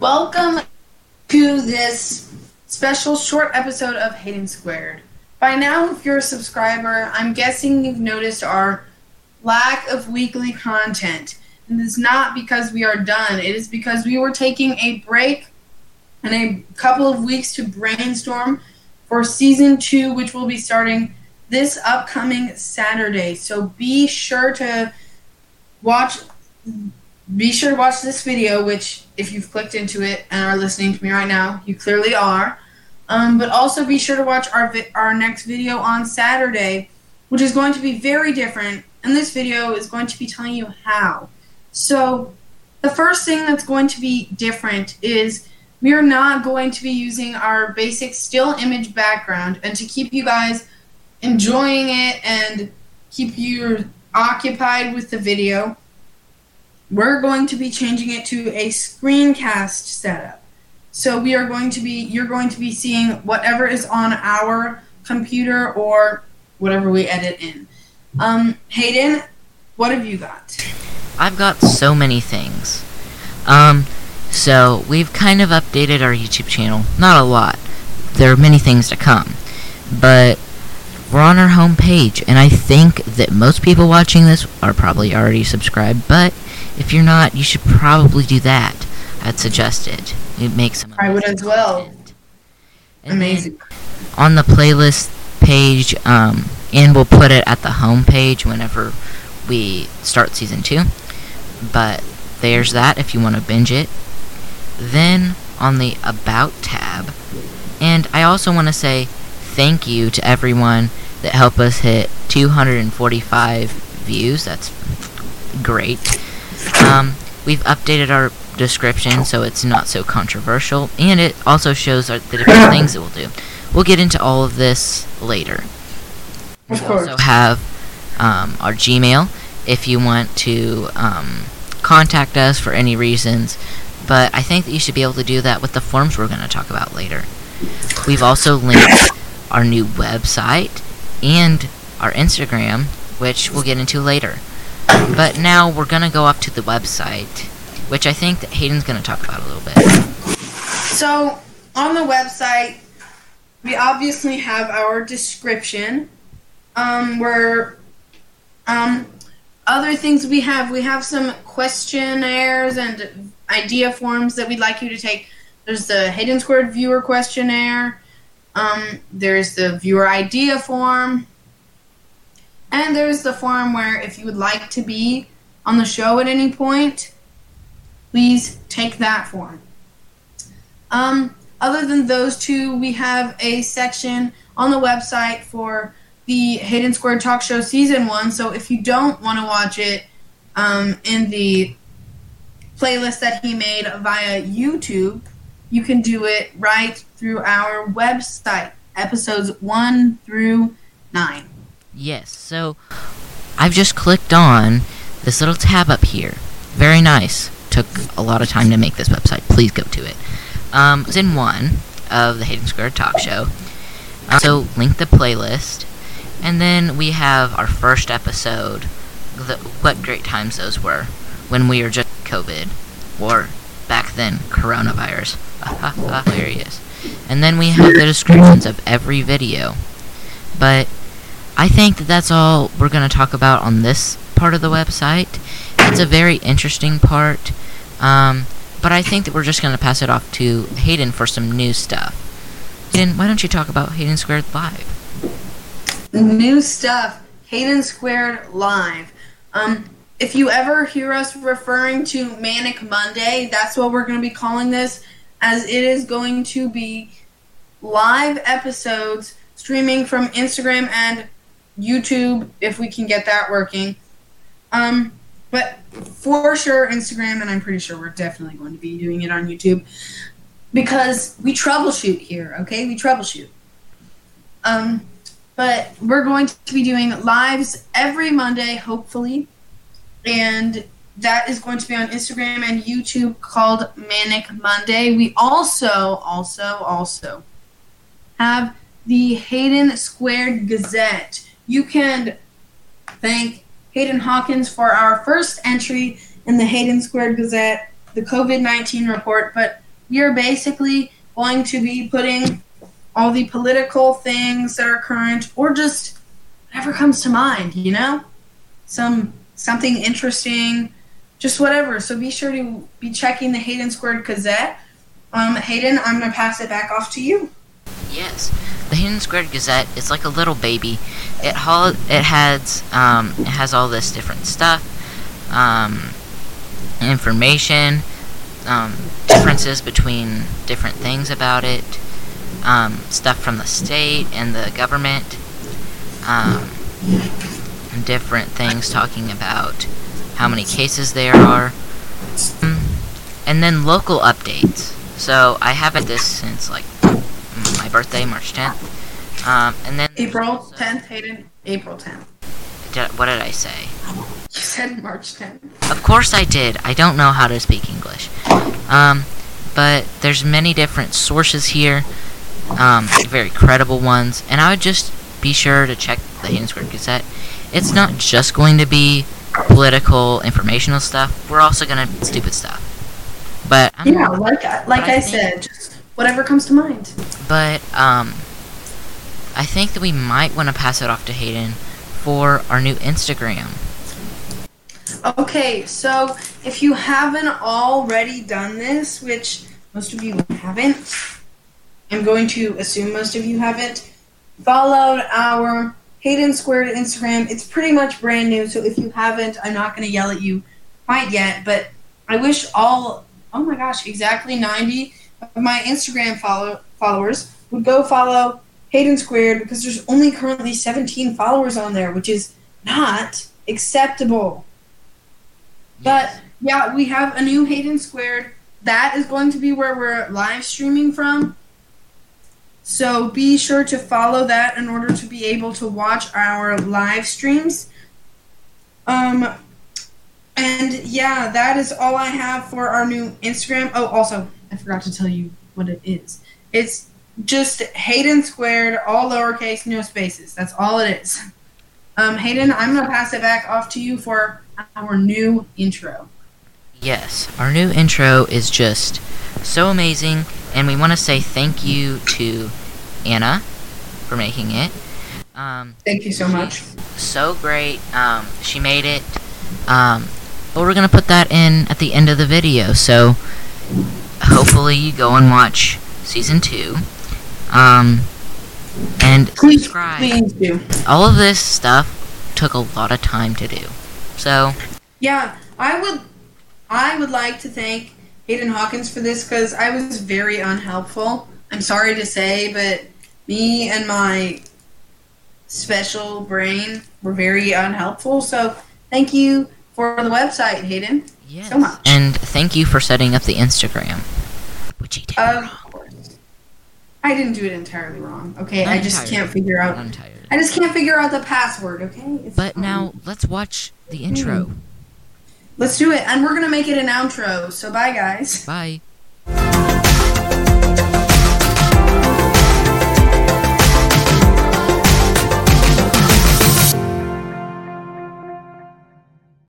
Welcome to this special short episode of Hayden Squared. By now, if you're a subscriber, I'm guessing you've noticed our lack of weekly content. And it's not because we are done, it is because we were taking a break and a couple of weeks to brainstorm for season two, which will be starting this upcoming Saturday. So be sure to watch be sure to watch this video, which if you've clicked into it and are listening to me right now, you clearly are. Um, but also be sure to watch our vi- our next video on Saturday, which is going to be very different. And this video is going to be telling you how. So the first thing that's going to be different is we are not going to be using our basic still image background. And to keep you guys enjoying it and keep you occupied with the video, we're going to be changing it to a screencast setup. So we are going to be you're going to be seeing whatever is on our computer or whatever we edit in. Um, Hayden, what have you got? I've got so many things. Um, so we've kind of updated our YouTube channel. Not a lot. There are many things to come. But we're on our home page, and I think that most people watching this are probably already subscribed, but if you're not, you should probably do that. I'd suggest it. It makes some I would as well. Amazing. on the playlist page, um, and we'll put it at the home page whenever we start season two. But there's that if you want to binge it. Then on the About tab, and I also want to say thank you to everyone that helped us hit 245 views. That's great. Um, we've updated our description so it's not so controversial, and it also shows our, the different things that we'll do. We'll get into all of this later. Of We course. also have um, our Gmail if you want to um, contact us for any reasons, but I think that you should be able to do that with the forms we're going to talk about later. We've also linked our new website and our Instagram, which we'll get into later. But now we're going to go up to the website, which I think that Hayden's going to talk about a little bit. So on the website, we obviously have our description. Um, where um, other things we have, we have some questionnaires and idea forms that we'd like you to take. There's the Hayden Squared viewer questionnaire. Um, there's the viewer idea form. And there's the form where if you would like to be on the show at any point, please take that form. Um, other than those two, we have a section on the website for the Hayden Squared Talk Show Season 1. So if you don't want to watch it um, in the playlist that he made via YouTube, you can do it right through our website, episodes 1 through 9. Yes, so I've just clicked on this little tab up here. Very nice. Took a lot of time to make this website. Please go to it. Um, it's in one of the Hayden Square Talk Show. Uh, so link the playlist, and then we have our first episode. The, what great times those were when we were just COVID, or back then coronavirus. Hilarious. And then we have the descriptions of every video. But I think that that's all we're going to talk about on this part of the website. It's a very interesting part, um, but I think that we're just going to pass it off to Hayden for some new stuff. Hayden, why don't you talk about Hayden Squared Live? New stuff, Hayden Squared Live. Um, if you ever hear us referring to Manic Monday, that's what we're going to be calling this, as it is going to be live episodes streaming from Instagram and YouTube, if we can get that working. Um, but for sure, Instagram, and I'm pretty sure we're definitely going to be doing it on YouTube because we troubleshoot here, okay? We troubleshoot. Um, but we're going to be doing lives every Monday, hopefully, and that is going to be on Instagram and YouTube called Manic Monday. We also, also, also have the Hayden Squared Gazette. You can thank Hayden Hawkins for our first entry in the Hayden Squared Gazette, the COVID 19 report, but you're basically going to be putting all the political things that are current or just whatever comes to mind, you know? Some something interesting, just whatever. So be sure to be checking the Hayden Squared Gazette. Um, Hayden, I'm gonna pass it back off to you. Yes, the Hayden Squared Gazette is like a little baby. It it has um, it has all this different stuff, um, information, um, differences between different things about it, um, stuff from the state and the government, um, and different things talking about how many cases there are, um, and then local updates. So I haven't this since like my birthday, March 10th. Um, and then April 10th, Hayden. April 10th. Did, what did I say? You said March 10th. Of course I did. I don't know how to speak English. Um, but there's many different sources here, um, very credible ones, and I would just be sure to check the Hayden Square Gazette. It's not just going to be political, informational stuff. We're also gonna stupid stuff. But I'm, Yeah, like I- like I I, said, just whatever comes to mind. But um, I think that we might want to pass it off to Hayden for our new Instagram. Okay, so if you haven't already done this, which most of you haven't, I'm going to assume most of you haven't, followed our Hayden Squared Instagram. It's pretty much brand new, so if you haven't, I'm not going to yell at you quite yet, but I wish all, oh my gosh, exactly 90 of my Instagram follow, followers would go follow Hayden Squared because there's only currently 17 followers on there, which is not acceptable. But yeah, we have a new Hayden Squared. That is going to be where we're live streaming from. So be sure to follow that in order to be able to watch our live streams. Um, and yeah, that is all I have for our new Instagram. Oh, also, I forgot to tell you what it is. It's just Hayden Squared, all lowercase, no spaces. That's all it is. Um, Hayden, I'm gonna pass it back off to you for our new intro. Yes, our new intro is just so amazing, and we want to say thank you to Anna for making it. Um, Thank you so much. so great. Um, she made it. Um, but we're gonna put that in at the end of the video, so hopefully you go and watch season two. Um, and Please, subscribe. please do. All of this stuff took a lot of time to do. So Yeah, I would. I would like to thank Hayden Hawkins for this because I was very unhelpful. I'm sorry to say, but me and my special brain were very unhelpful. So thank you for the website, Hayden. yes, So much. and thank you for setting up the Instagram, which he did Of course. I didn't do it entirely wrong. Okay, Not I just can't figure out. I'm tired. I just can't figure out the password. Okay. It's But now let's watch the intro. Hmm. let's do it, and we're gonna make it an outro. So bye, guys. Bye.